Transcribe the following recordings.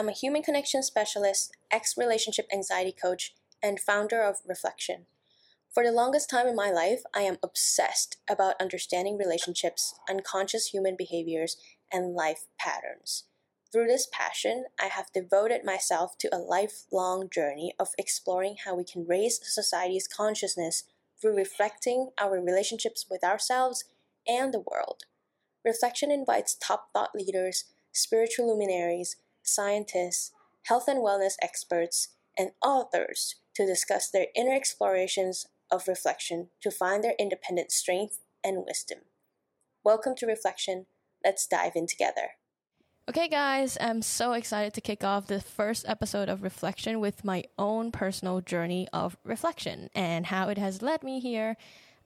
I'm a human connection specialist, ex relationship anxiety coach, and founder of Reflection. For the longest time in my life, I am obsessed about understanding relationships, unconscious human behaviors, and life patterns. Through this passion, I have devoted myself to a lifelong journey of exploring how we can raise society's consciousness through reflecting our relationships with ourselves and the world. Reflection invites top thought leaders, spiritual luminaries, scientists, health and wellness experts, and authors to discuss their inner explorations of reflection to find their independent strength and wisdom. Welcome to Reflection. Let's dive in together. Okay, guys, I'm so excited to kick off the first episode of Reflection with my own personal journey of reflection and how it has led me here.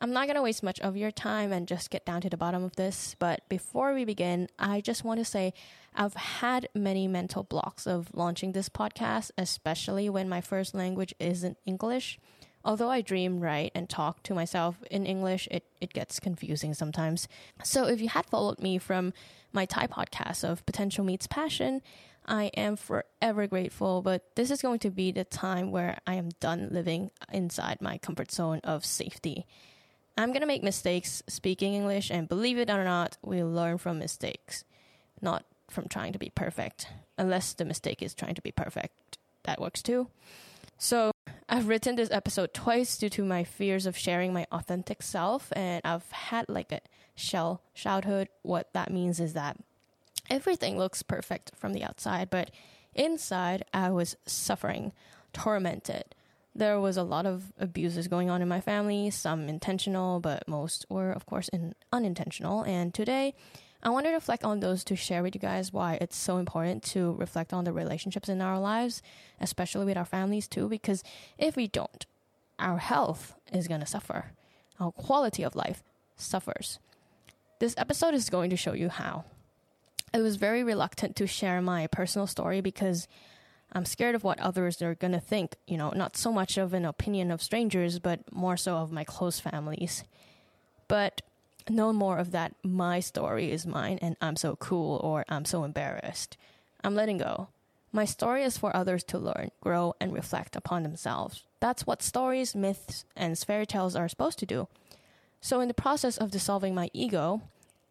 I'm not going to waste much of your time and just get down to the bottom of this, but before we begin, I just want to say I've had many mental blocks of launching this podcast, especially when my first language isn't English. Although I dream, write, and talk to myself in English, it, it gets confusing sometimes. So if you had followed me from my Thai podcast of Potential Meets Passion, I am forever grateful, but this is going to be the time where I am done living inside my comfort zone of safety. I'm going to make mistakes speaking English, and believe it or not, we learn from mistakes, not from trying to be perfect, unless the mistake is trying to be perfect. That works too. So, I've written this episode twice due to my fears of sharing my authentic self, and I've had like a shell childhood. What that means is that everything looks perfect from the outside, but inside I was suffering, tormented. There was a lot of abuses going on in my family, some intentional, but most were, of course, in unintentional. And today, I want to reflect on those to share with you guys why it's so important to reflect on the relationships in our lives, especially with our families too, because if we don't, our health is going to suffer. Our quality of life suffers. This episode is going to show you how. I was very reluctant to share my personal story because I'm scared of what others are going to think, you know, not so much of an opinion of strangers, but more so of my close families. But no more of that my story is mine and I'm so cool or I'm so embarrassed. I'm letting go. My story is for others to learn, grow, and reflect upon themselves. That's what stories, myths, and fairy tales are supposed to do. So, in the process of dissolving my ego,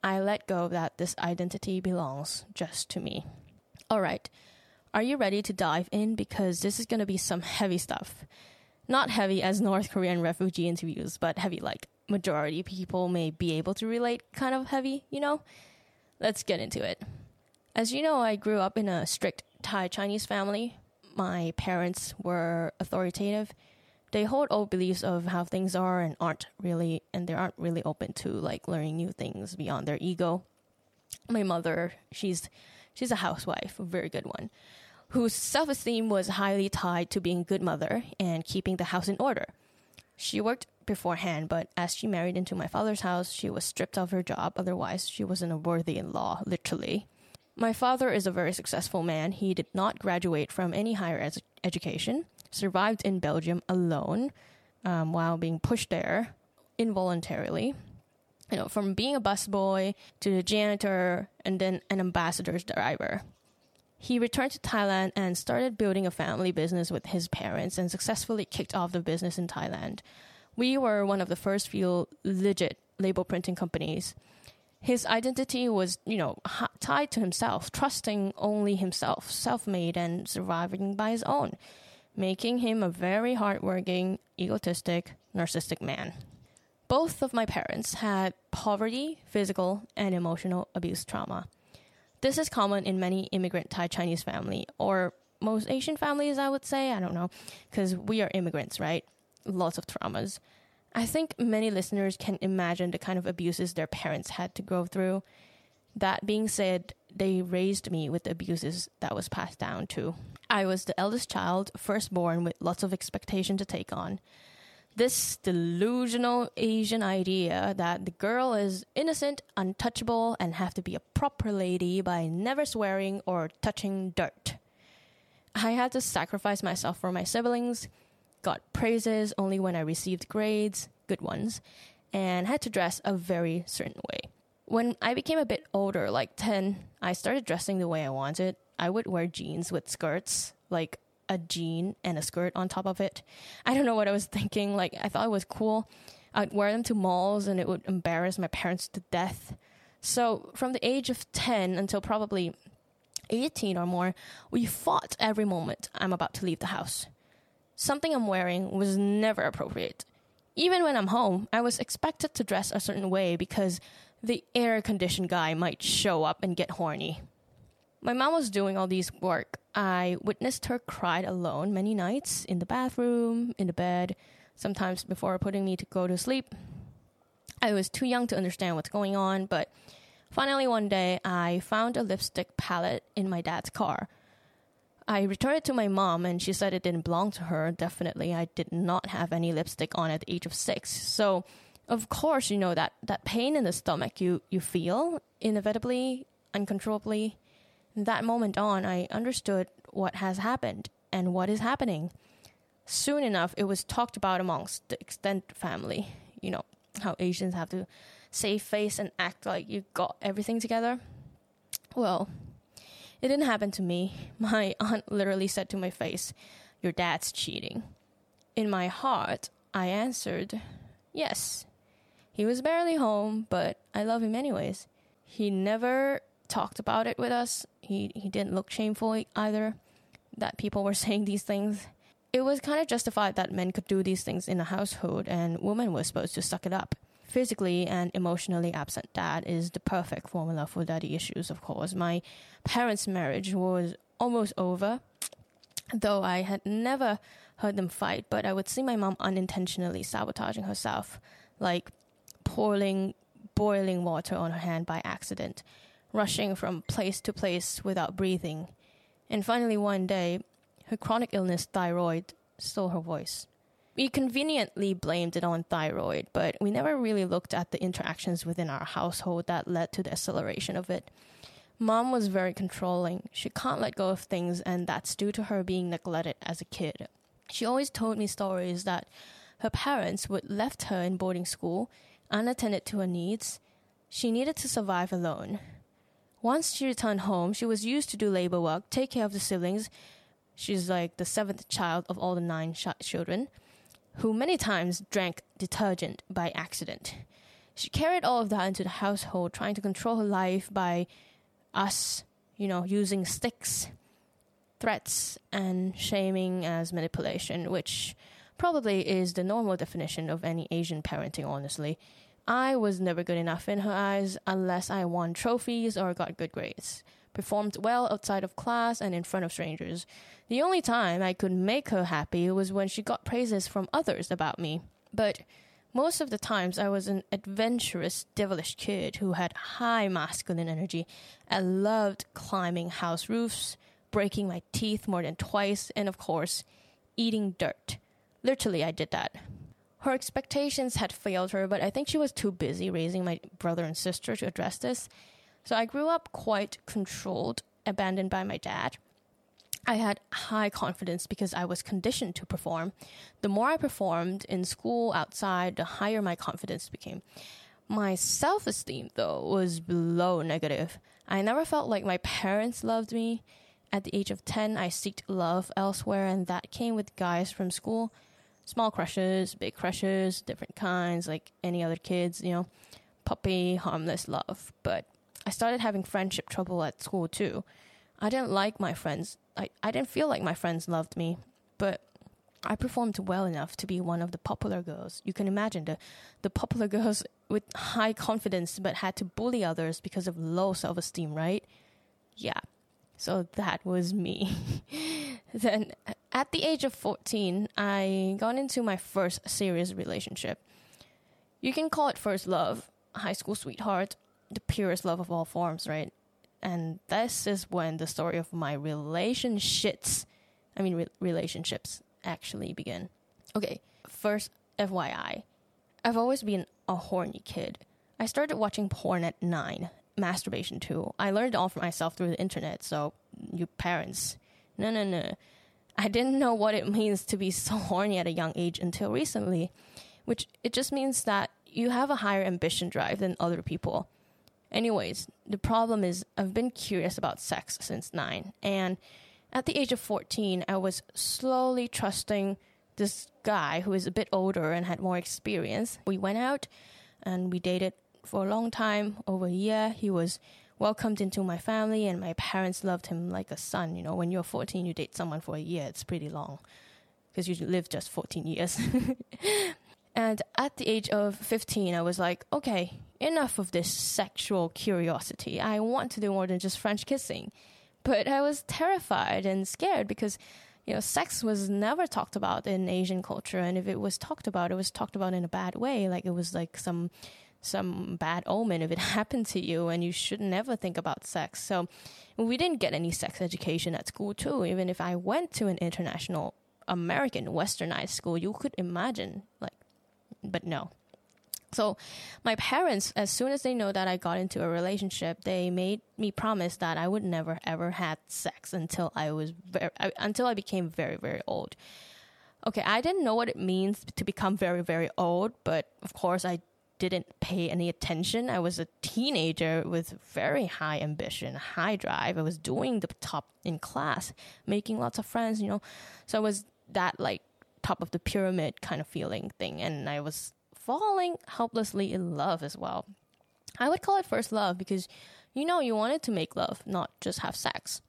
I let go that this identity belongs just to me. All right, are you ready to dive in? Because this is going to be some heavy stuff. Not heavy as North Korean refugee interviews, but heavy like majority people may be able to relate kind of heavy, you know? Let's get into it. As you know, I grew up in a strict Thai Chinese family. My parents were authoritative. They hold old beliefs of how things are and aren't really, and they aren't really open to like learning new things beyond their ego. My mother, she's she's a housewife, a very good one, whose self-esteem was highly tied to being a good mother and keeping the house in order. She worked beforehand, but as she married into my father's house, she was stripped of her job. Otherwise, she wasn't a worthy in law, literally. My father is a very successful man. He did not graduate from any higher ed- education, survived in Belgium alone um, while being pushed there involuntarily. You know, from being a busboy to the janitor and then an ambassador's driver. He returned to Thailand and started building a family business with his parents and successfully kicked off the business in Thailand. We were one of the first few legit label printing companies. His identity was, you know, tied to himself, trusting only himself, self made and surviving by his own, making him a very hardworking, egotistic, narcissistic man. Both of my parents had poverty, physical, and emotional abuse trauma. This is common in many immigrant Thai Chinese family or most Asian families, I would say. I don't know, because we are immigrants, right? lots of traumas. I think many listeners can imagine the kind of abuses their parents had to go through. That being said, they raised me with the abuses that was passed down to. I was the eldest child, firstborn with lots of expectation to take on. This delusional Asian idea that the girl is innocent, untouchable, and have to be a proper lady by never swearing or touching dirt. I had to sacrifice myself for my siblings, got praises only when I received grades, good ones, and had to dress a very certain way. When I became a bit older, like 10, I started dressing the way I wanted. I would wear jeans with skirts, like a jean and a skirt on top of it. I don't know what I was thinking. Like, I thought it was cool. I'd wear them to malls and it would embarrass my parents to death. So, from the age of 10 until probably 18 or more, we fought every moment I'm about to leave the house. Something I'm wearing was never appropriate. Even when I'm home, I was expected to dress a certain way because the air conditioned guy might show up and get horny. My mom was doing all these work. I witnessed her cry alone many nights in the bathroom, in the bed, sometimes before putting me to go to sleep. I was too young to understand what's going on, but finally one day I found a lipstick palette in my dad's car. I returned it to my mom and she said it didn't belong to her. Definitely, I did not have any lipstick on at the age of six. So, of course, you know that, that pain in the stomach you, you feel inevitably, uncontrollably. That moment on, I understood what has happened and what is happening. Soon enough, it was talked about amongst the extended family. You know, how Asians have to save face and act like you got everything together. Well, it didn't happen to me. My aunt literally said to my face, Your dad's cheating. In my heart, I answered, Yes. He was barely home, but I love him anyways. He never talked about it with us. He he didn't look shameful either that people were saying these things. It was kind of justified that men could do these things in a household and women were supposed to suck it up physically and emotionally absent dad is the perfect formula for daddy issues, of course. My parents' marriage was almost over, though I had never heard them fight, but I would see my mom unintentionally sabotaging herself, like pouring boiling water on her hand by accident, rushing from place to place without breathing. And finally, one day, her chronic illness, thyroid, stole her voice. We conveniently blamed it on thyroid, but we never really looked at the interactions within our household that led to the acceleration of it. Mom was very controlling. She can't let go of things, and that's due to her being neglected as a kid. She always told me stories that her parents would left her in boarding school, unattended to her needs. She needed to survive alone. Once she returned home, she was used to do labor work, take care of the siblings. She's like the seventh child of all the nine sh- children who many times drank detergent by accident. She carried all of that into the household, trying to control her life by us, you know, using sticks, threats, and shaming as manipulation, which probably is the normal definition of any Asian parenting, honestly. I was never good enough in her eyes unless I won trophies or got good grades performed well outside of class and in front of strangers. The only time I could make her happy was when she got praises from others about me. But most of the times I was an adventurous, devilish kid who had high masculine energy and loved climbing house roofs, breaking my teeth more than twice, and of course, eating dirt. Literally, I did that. Her expectations had failed her, but I think she was too busy raising my brother and sister to address this. So I grew up quite controlled, abandoned by my dad. I had high confidence because I was conditioned to perform. The more I performed in school, outside, the higher my confidence became. My self esteem, though, was below negative. I never felt like my parents loved me. At the age of 10, I sought love elsewhere, and that came with guys from school. Small crushes, big crushes, different kinds, like any other kids, you know, puppy, harmless love. But I started having friendship trouble at school too. I didn't like my friends. I, I didn't feel like my friends loved me, but I performed well enough to be one of the popular girls. You can imagine the, the popular girls with high confidence but had to bully others because of low self esteem, right? Yeah. So that was me. then at the age of 14, I got into my first serious relationship. You can call it first love, high school sweetheart, the purest love of all forms, right? And this is when the story of my relationships, I mean, re- relationships actually begin. Okay, first, FYI, I've always been a horny kid. I started watching porn at nine, masturbation too. I learned all for myself through the internet, so you parents, no, no, no. I didn't know what it means to be so horny at a young age until recently, which it just means that you have a higher ambition drive than other people Anyways, the problem is I've been curious about sex since nine. And at the age of 14, I was slowly trusting this guy who is a bit older and had more experience. We went out and we dated for a long time, over a year. He was welcomed into my family, and my parents loved him like a son. You know, when you're 14, you date someone for a year, it's pretty long because you live just 14 years. and at the age of 15, I was like, okay, enough of this sexual curiosity. I want to do more than just French kissing. But I was terrified and scared because you know, sex was never talked about in Asian culture, and if it was talked about, it was talked about in a bad way, like it was like some some bad omen if it happened to you, and you should never think about sex. So we didn't get any sex education at school too. Even if I went to an international American westernized school, you could imagine like, but no, so, my parents, as soon as they know that I got into a relationship, they made me promise that I would never ever had sex until I was very, until I became very very old. Okay, I didn't know what it means to become very very old, but of course I didn't pay any attention. I was a teenager with very high ambition, high drive. I was doing the top in class, making lots of friends, you know. So it was that like top of the pyramid kind of feeling thing and I was falling helplessly in love as well. I would call it first love because you know you wanted to make love, not just have sex.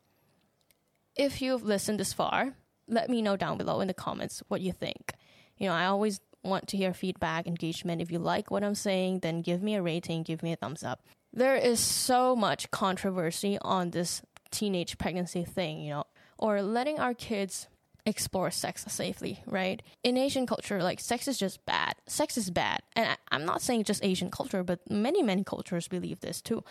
If you've listened this far, let me know down below in the comments what you think. You know, I always want to hear feedback, engagement. If you like what I'm saying, then give me a rating, give me a thumbs up. There is so much controversy on this teenage pregnancy thing, you know, or letting our kids explore sex safely, right? In Asian culture, like sex is just bad. Sex is bad. And I, am not saying just Asian culture, but many, many cultures believe this too.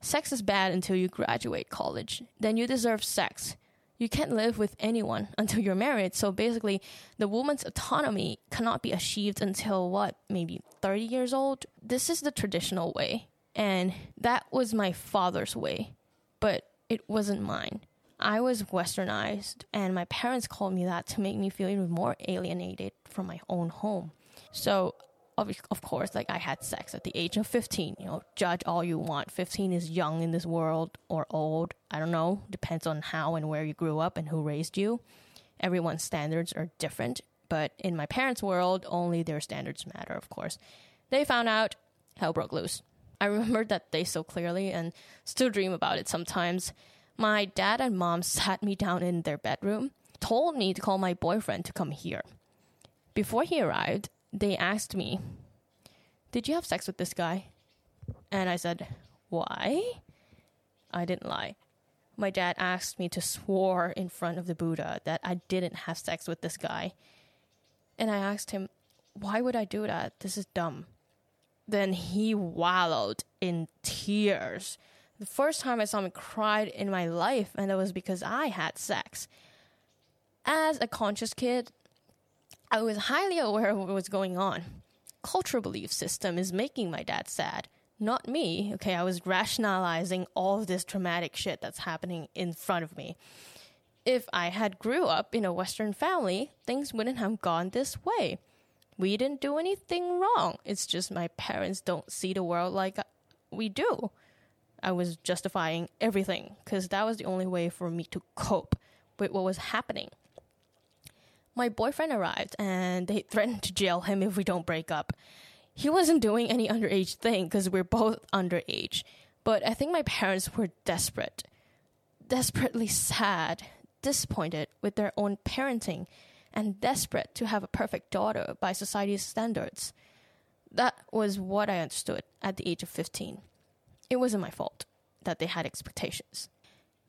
Sex is bad until you graduate college. Then you deserve sex. You can't live with anyone until you're married. So basically, the woman's autonomy cannot be achieved until what, maybe 30 years old? This is the traditional way. And that was my father's way, but it wasn't mine. I was westernized, and my parents called me that to make me feel even more alienated from my own home. So, of, of course, like I had sex at the age of 15. You know, judge all you want. 15 is young in this world or old. I don't know. Depends on how and where you grew up and who raised you. Everyone's standards are different. But in my parents' world, only their standards matter, of course. They found out, hell broke loose. I remember that day so clearly and still dream about it sometimes. My dad and mom sat me down in their bedroom, told me to call my boyfriend to come here. Before he arrived, they asked me, Did you have sex with this guy? And I said, Why? I didn't lie. My dad asked me to swear in front of the Buddha that I didn't have sex with this guy. And I asked him, Why would I do that? This is dumb. Then he wallowed in tears the first time I saw him cried in my life, and that was because I had sex. As a conscious kid, I was highly aware of what was going on. Cultural belief system is making my dad sad, not me. Okay, I was rationalizing all of this traumatic shit that's happening in front of me. If I had grew up in a Western family, things wouldn't have gone this way. We didn't do anything wrong. It's just my parents don't see the world like we do. I was justifying everything because that was the only way for me to cope with what was happening. My boyfriend arrived and they threatened to jail him if we don't break up. He wasn't doing any underage thing because we're both underage, but I think my parents were desperate, desperately sad, disappointed with their own parenting, and desperate to have a perfect daughter by society's standards. That was what I understood at the age of 15 it wasn't my fault that they had expectations.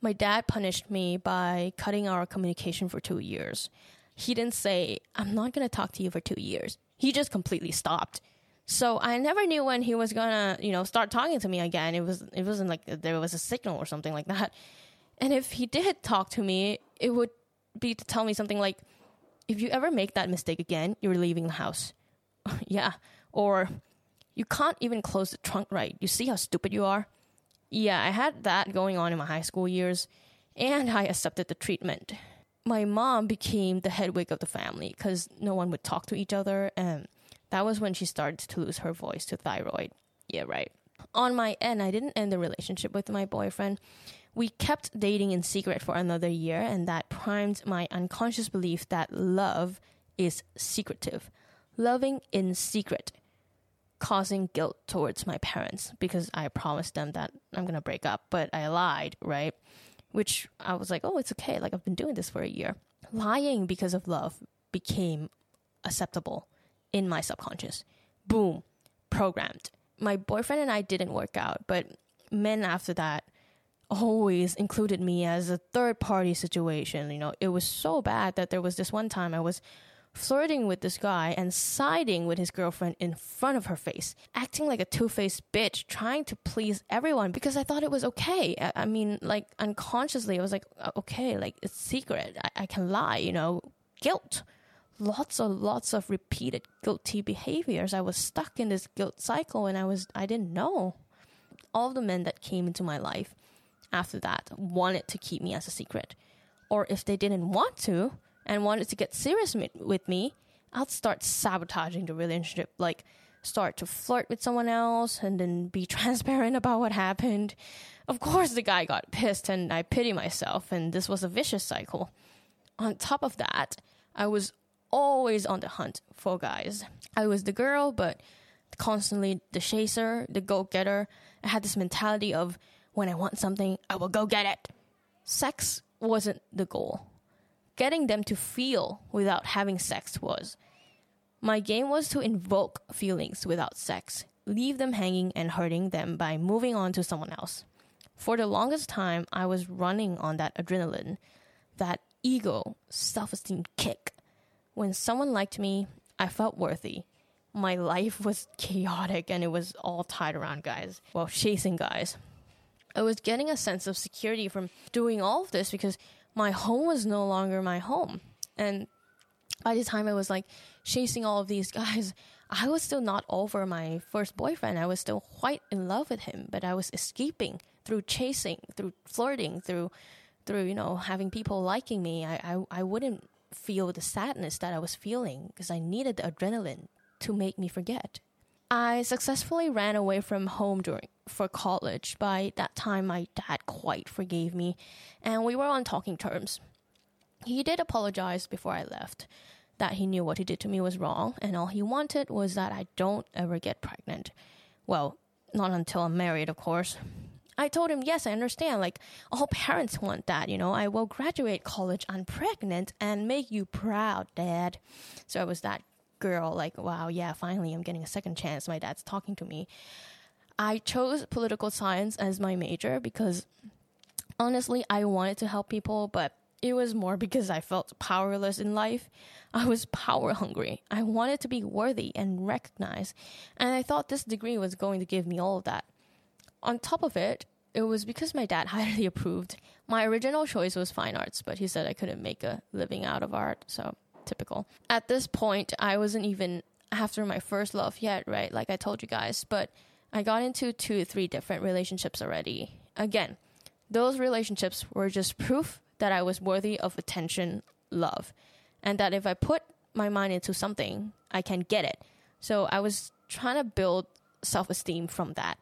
My dad punished me by cutting our communication for two years. He didn't say, I'm not going to talk to you for two years. He just completely stopped. So I never knew when he was gonna, you know, start talking to me again. It was it wasn't like there was a signal or something like that. And if he did talk to me, it would be to tell me something like, "If you ever make that mistake again, you're leaving the house." yeah, or you can't even close the trunk right. You see how stupid you are? Yeah, I had that going on in my high school years, and I accepted the treatment. My mom became the headwig of the family because no one would talk to each other, and that was when she started to lose her voice to thyroid. Yeah, right. On my end, I didn't end the relationship with my boyfriend. We kept dating in secret for another year, and that primed my unconscious belief that love is secretive. Loving in secret, causing guilt towards my parents because I promised them that I'm gonna break up, but I lied, right? Which I was like, oh, it's okay. Like, I've been doing this for a year. Lying because of love became acceptable in my subconscious. Boom, programmed. My boyfriend and I didn't work out, but men after that always included me as a third party situation. You know, it was so bad that there was this one time I was flirting with this guy and siding with his girlfriend in front of her face, acting like a two faced bitch, trying to please everyone because I thought it was okay. I, I, mean, like unconsciously, I was like, okay, like it's secret. I, I can lie, you know, guilt. Lots of lots of repeated guilty behaviors. I was stuck in this guilt cycle and I was I didn't know. All the men that came into my life after that wanted to keep me as a secret. Or if they didn't want to, and wanted to get serious with me, I'd start sabotaging the relationship, like start to flirt with someone else and then be transparent about what happened. Of course, the guy got pissed and I pity myself, and this was a vicious cycle. On top of that, I was always on the hunt for guys. I was the girl, but constantly the chaser, the go getter. I had this mentality of when I want something, I will go get it. Sex wasn't the goal getting them to feel without having sex was. My game was to invoke feelings without sex, leave them hanging and hurting them by moving on to someone else. For the longest time, I was running on that adrenaline, that ego, self esteem kick. When someone liked me, I felt worthy. My life was chaotic and it was all tied around guys. Well, chasing guys. I was getting a sense of security from doing all of this because my home was no longer my home. And by the time I was like chasing all of these guys, I was still not over my first boyfriend. I was still quite in love with him, but I was escaping through chasing, through flirting, through through you know having people liking me. I I, I wouldn't feel the sadness that I was feeling because I needed the adrenaline to make me forget. I successfully ran away from home during for college. By that time, my dad quite forgave me, and we were on talking terms. He did apologize before I left, that he knew what he did to me was wrong, and all he wanted was that I don't ever get pregnant. Well, not until I'm married, of course. I told him, yes, I understand. Like, all parents want that, you know. I will graduate college unpregnant and make you proud, Dad. So I was that girl, like, wow, yeah, finally I'm getting a second chance. My dad's talking to me. I chose political science as my major because honestly, I wanted to help people, but it was more because I felt powerless in life. I was power hungry. I wanted to be worthy and recognized, and I thought this degree was going to give me all of that. On top of it, it was because my dad highly approved. My original choice was fine arts, but he said I couldn't make a living out of art, so typical. At this point, I wasn't even after my first love yet, right? Like I told you guys, but I got into two, three different relationships already. Again, those relationships were just proof that I was worthy of attention, love, and that if I put my mind into something, I can get it. So I was trying to build self esteem from that.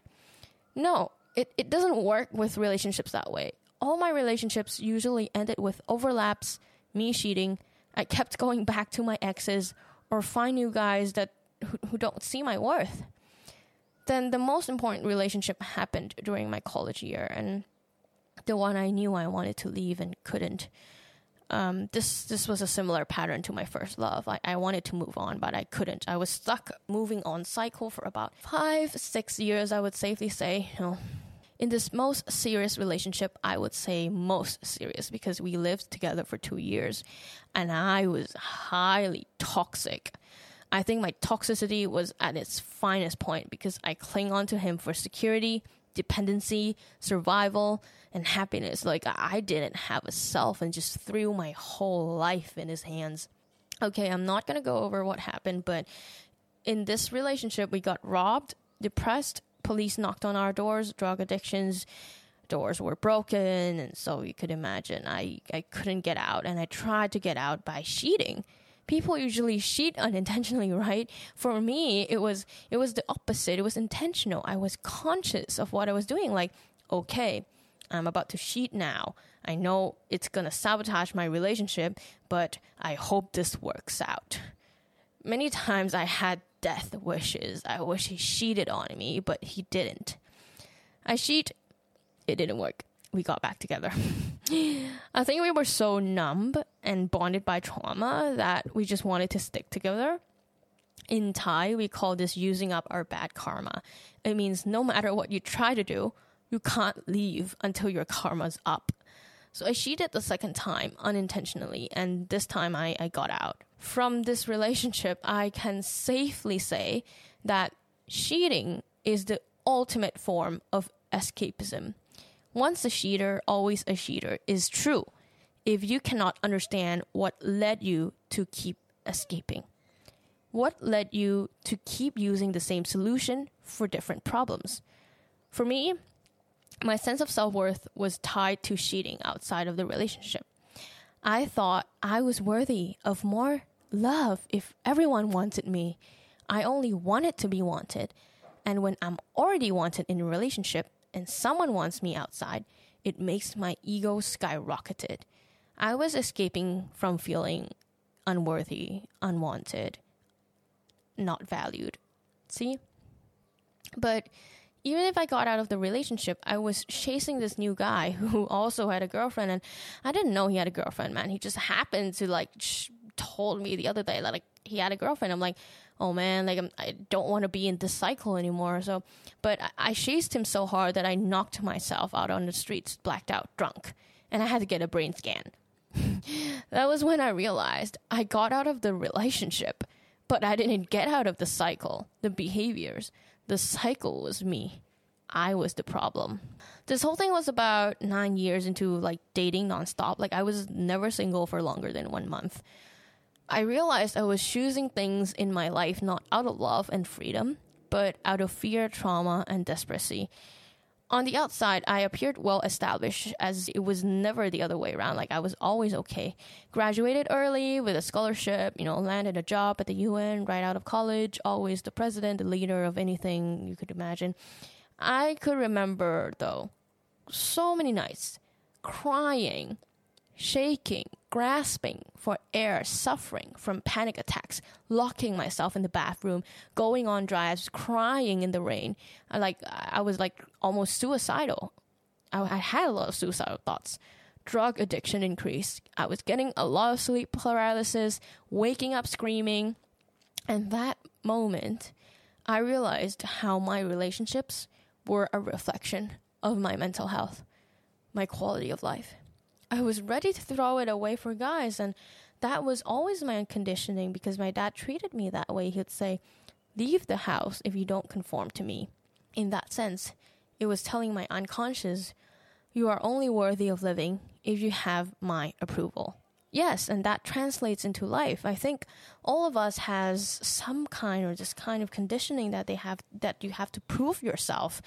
No, it, it doesn't work with relationships that way. All my relationships usually ended with overlaps, me cheating, I kept going back to my exes or find new guys that who, who don't see my worth. Then the most important relationship happened during my college year, and the one I knew I wanted to leave and couldn't. Um, this this was a similar pattern to my first love. I, I wanted to move on, but I couldn't. I was stuck moving on cycle for about five, six years. I would safely say, you know, in this most serious relationship, I would say most serious because we lived together for two years and I was highly toxic. I think my toxicity was at its finest point because I cling on to him for security, dependency, survival, and happiness. Like I didn't have a self and just threw my whole life in his hands. Okay, I'm not going to go over what happened, but in this relationship, we got robbed, depressed, police knocked on our doors, drug addictions, doors were broken, and so you could imagine I, I couldn't get out, and I tried to get out by cheating people usually cheat unintentionally, right? For me, it was it was the opposite. It was intentional. I was conscious of what I was doing. Like, okay, I'm about to cheat now. I know it's gonna sabotage my relationship, but I hope this works out. Many times I had death wishes. I wish he cheated on me, but he didn't. I cheat, it didn't work. We got back together. I think we were so numb and bonded by trauma that we just wanted to stick together. In Thai, we call this using up our bad karma. It means no matter what you try to do, you can't leave until your karma's up. So I cheated the second time unintentionally, and this time I, I got out. From this relationship, I can safely say that cheating is the ultimate form of escapism. Once a cheater, always a cheater is true if you cannot understand what led you to keep escaping. What led you to keep using the same solution for different problems? For me, my sense of self worth was tied to cheating outside of the relationship. I thought I was worthy of more love if everyone wanted me. I only wanted to be wanted. And when I'm already wanted in a relationship and someone wants me outside, it makes my ego skyrocketed. I was escaping from feeling unworthy, unwanted, not valued. See? But even if I got out of the relationship, I was chasing this new guy who also had a girlfriend, and I didn't know he had a girlfriend, man. He just happened to like sh- told me the other day that like he had a girlfriend. I'm like, oh man, like I'm, I do not want to be in this cycle anymore. So, but I, I chased him so hard that I knocked myself out on the streets, blacked out, drunk, and I had to get a brain scan. that was when I realized I got out of the relationship, but I didn't get out of the cycle, the behaviors. The cycle was me. I was the problem. This whole thing was about nine years into like dating nonstop. Like I was never single for longer than one month. I realized I was choosing things in my life not out of love and freedom, but out of fear, trauma, and desperation. On the outside, I appeared well established as it was never the other way around. Like I was always okay. Graduated early with a scholarship, you know, landed a job at the UN right out of college, always the president, the leader of anything you could imagine. I could remember though so many nights crying, shaking, grasping for air, suffering from panic attacks, locking myself in the bathroom, going on drives, crying in the rain. I like I was like almost suicidal. I, I had a lot of suicidal thoughts. Drug addiction increased. I was getting a lot of sleep paralysis, waking up screaming. And that moment, I realized how my relationships were a reflection of my mental health, my quality of life. I was ready to throw it away for guys. And that was always my conditioning because my dad treated me that way. He'd say, Leave the house if you don't conform to me. In that sense, it was telling my unconscious, You are only worthy of living if you have my approval. Yes, and that translates into life. I think all of us has some kind or this kind of conditioning that they have that you have to prove yourself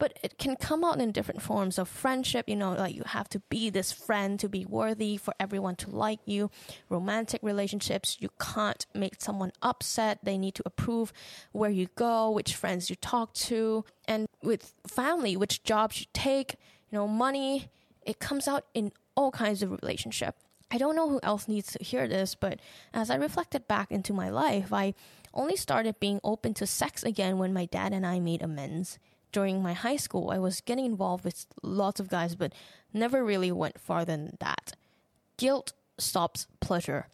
but it can come out in different forms of friendship. You know, like you have to be this friend to be worthy for everyone to like you. Romantic relationships, you can't make someone upset. They need to approve where you go, which friends you talk to. And with family, which jobs you take, you know, money, it comes out in all kinds of relationship. I don't know who else needs to hear this, but as I reflected back into my life, I only started being open to sex again when my dad and I made amends during my high school, I was getting involved with lots of guys, but never really went farther than that. Guilt stops pleasure.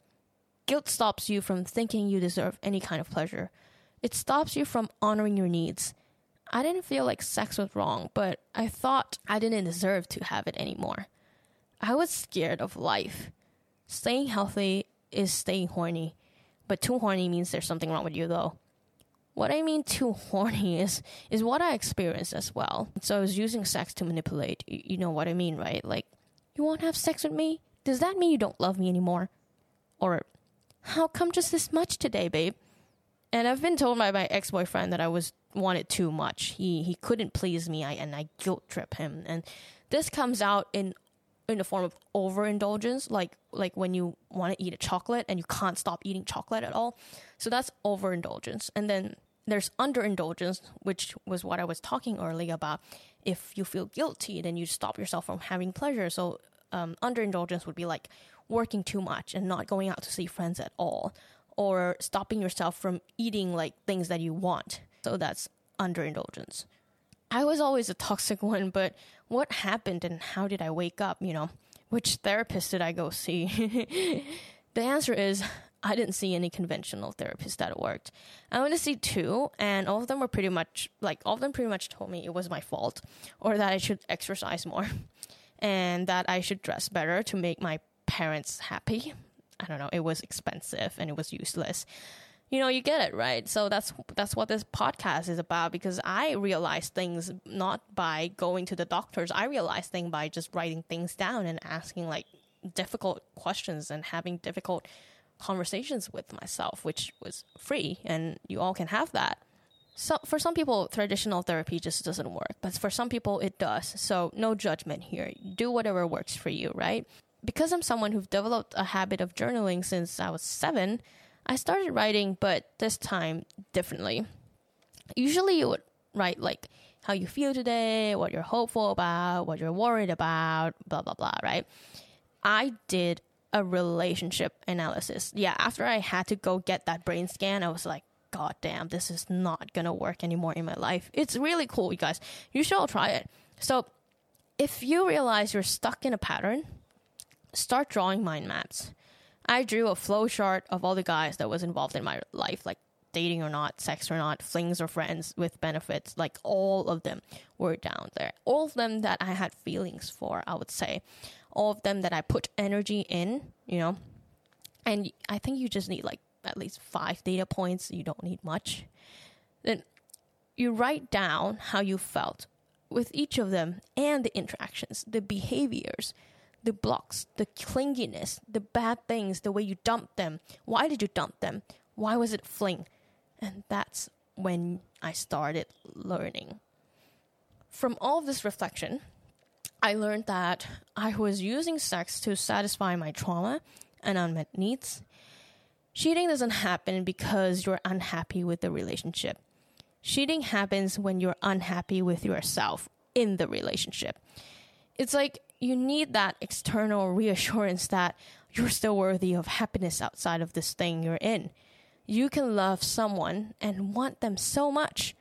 Guilt stops you from thinking you deserve any kind of pleasure. It stops you from honoring your needs. I didn't feel like sex was wrong, but I thought I didn't deserve to have it anymore. I was scared of life. Staying healthy is staying horny, but too horny means there's something wrong with you, though. What I mean too horny is is what I experienced as well. So I was using sex to manipulate. You know what I mean, right? Like, you won't have sex with me? Does that mean you don't love me anymore? Or how come just this much today, babe? And I've been told by my ex boyfriend that I was wanted too much. He he couldn't please me, I, and I guilt trip him. And this comes out in in the form of overindulgence, like like when you want to eat a chocolate and you can't stop eating chocolate at all. So that's overindulgence. And then there's underindulgence, which was what I was talking earlier about. If you feel guilty, then you stop yourself from having pleasure. So um, underindulgence would be like working too much and not going out to see friends at all, or stopping yourself from eating like things that you want. So that's underindulgence. I was always a toxic one, but what happened and how did I wake up? You know, which therapist did I go see? the answer is I didn't see any conventional therapists that worked. I went to see two, and all of them were pretty much like all of them pretty much told me it was my fault, or that I should exercise more, and that I should dress better to make my parents happy. I don't know. It was expensive and it was useless you know you get it right so that's that's what this podcast is about because i realize things not by going to the doctors i realize things by just writing things down and asking like difficult questions and having difficult conversations with myself which was free and you all can have that so for some people traditional therapy just doesn't work but for some people it does so no judgment here do whatever works for you right because i'm someone who've developed a habit of journaling since i was 7 I started writing, but this time differently. Usually, you would write like how you feel today, what you're hopeful about, what you're worried about, blah, blah, blah, right? I did a relationship analysis. Yeah, after I had to go get that brain scan, I was like, God damn, this is not gonna work anymore in my life. It's really cool, you guys. You should all try it. So, if you realize you're stuck in a pattern, start drawing mind maps. I drew a flow chart of all the guys that was involved in my life, like dating or not, sex or not, flings or friends with benefits, like all of them were down there. All of them that I had feelings for, I would say. All of them that I put energy in, you know. And I think you just need like at least five data points. You don't need much. Then you write down how you felt with each of them and the interactions, the behaviors, the blocks, the clinginess, the bad things, the way you dumped them. Why did you dump them? Why was it fling? And that's when I started learning. From all this reflection, I learned that I was using sex to satisfy my trauma and unmet needs. Cheating doesn't happen because you're unhappy with the relationship. Cheating happens when you're unhappy with yourself in the relationship. It's like you need that external reassurance that you're still worthy of happiness outside of this thing you're in. You can love someone and want them so much,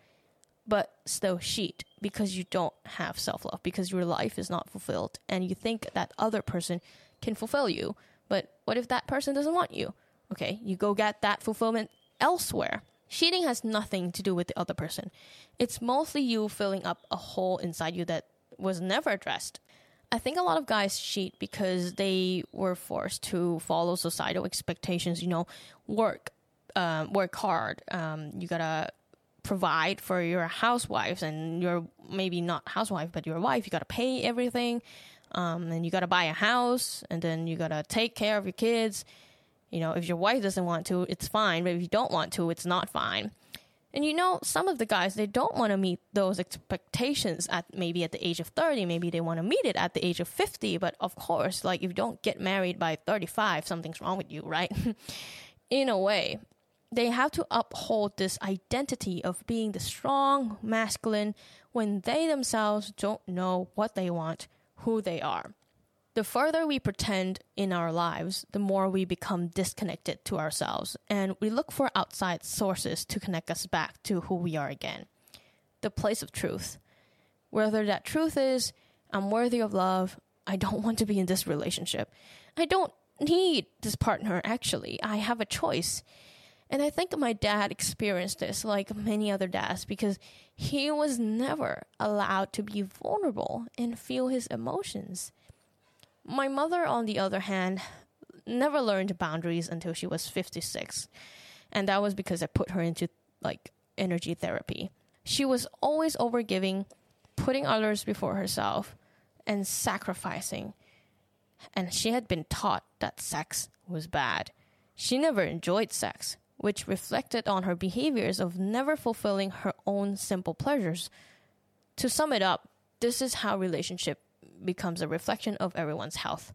but still cheat because you don't have self love, because your life is not fulfilled, and you think that other person can fulfill you. But what if that person doesn't want you? Okay, you go get that fulfillment elsewhere. Cheating has nothing to do with the other person. It's mostly you filling up a hole inside you that was never addressed I think a lot of guys cheat because they were forced to follow societal expectations. You know, work, um, work hard. Um, you gotta provide for your housewives and your maybe not housewife, but your wife. You gotta pay everything, um, and you gotta buy a house, and then you gotta take care of your kids. You know, if your wife doesn't want to, it's fine, but if you don't want to, it's not fine. And you know, some of the guys they don't want to meet those expectations at maybe at the age of 30, maybe they want to meet it at the age of 50, but of course, like if you don't get married by 35, something's wrong with you, right? In a way, they have to uphold this identity of being the strong masculine when they themselves don't know what they want, who they are the further we pretend in our lives, the more we become disconnected to ourselves, and we look for outside sources to connect us back to who we are again. The place of truth. Whether that truth is, I'm worthy of love, I don't want to be in this relationship, I don't need this partner, actually, I have a choice. And I think my dad experienced this like many other dads because he was never allowed to be vulnerable and feel his emotions. My mother, on the other hand, never learned boundaries until she was 56. And that was because I put her into like energy therapy. She was always overgiving, putting others before herself, and sacrificing. And she had been taught that sex was bad. She never enjoyed sex, which reflected on her behaviors of never fulfilling her own simple pleasures. To sum it up, this is how relationship becomes a reflection of everyone's health.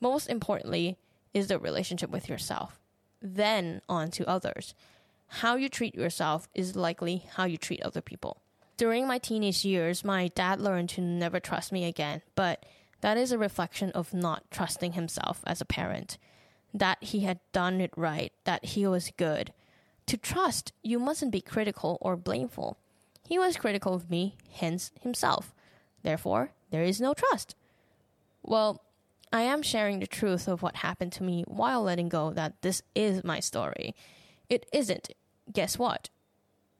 Most importantly is the relationship with yourself, then on to others. How you treat yourself is likely how you treat other people. During my teenage years, my dad learned to never trust me again, but that is a reflection of not trusting himself as a parent. That he had done it right, that he was good. To trust, you mustn't be critical or blameful. He was critical of me, hence himself. Therefore, there is no trust. Well, I am sharing the truth of what happened to me while letting go that this is my story. It isn't. Guess what?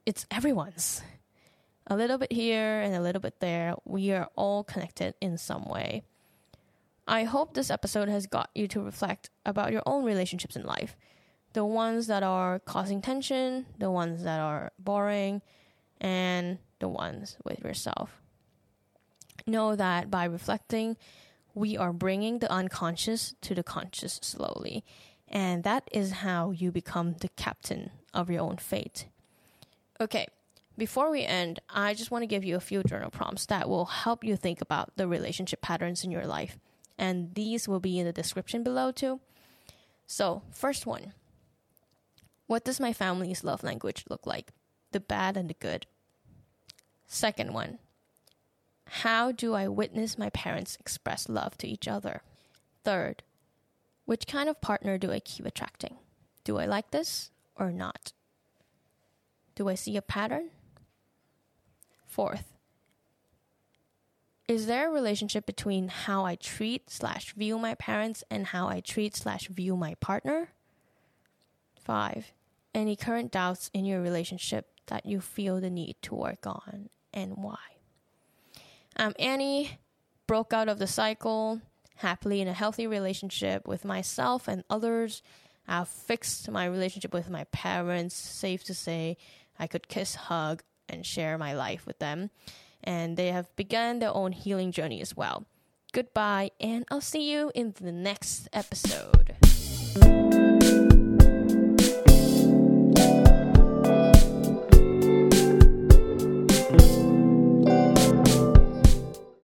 It's everyone's. A little bit here and a little bit there. We are all connected in some way. I hope this episode has got you to reflect about your own relationships in life the ones that are causing tension, the ones that are boring, and the ones with yourself. Know that by reflecting, we are bringing the unconscious to the conscious slowly. And that is how you become the captain of your own fate. Okay, before we end, I just want to give you a few journal prompts that will help you think about the relationship patterns in your life. And these will be in the description below too. So, first one What does my family's love language look like? The bad and the good. Second one How do I witness my parents express love to each other? Third, which kind of partner do I keep attracting? Do I like this or not? Do I see a pattern? Fourth, is there a relationship between how I treat slash view my parents and how I treat slash view my partner? Five, any current doubts in your relationship that you feel the need to work on and why? I'm Annie, broke out of the cycle, happily in a healthy relationship with myself and others. I've fixed my relationship with my parents. Safe to say, I could kiss, hug, and share my life with them. And they have begun their own healing journey as well. Goodbye, and I'll see you in the next episode.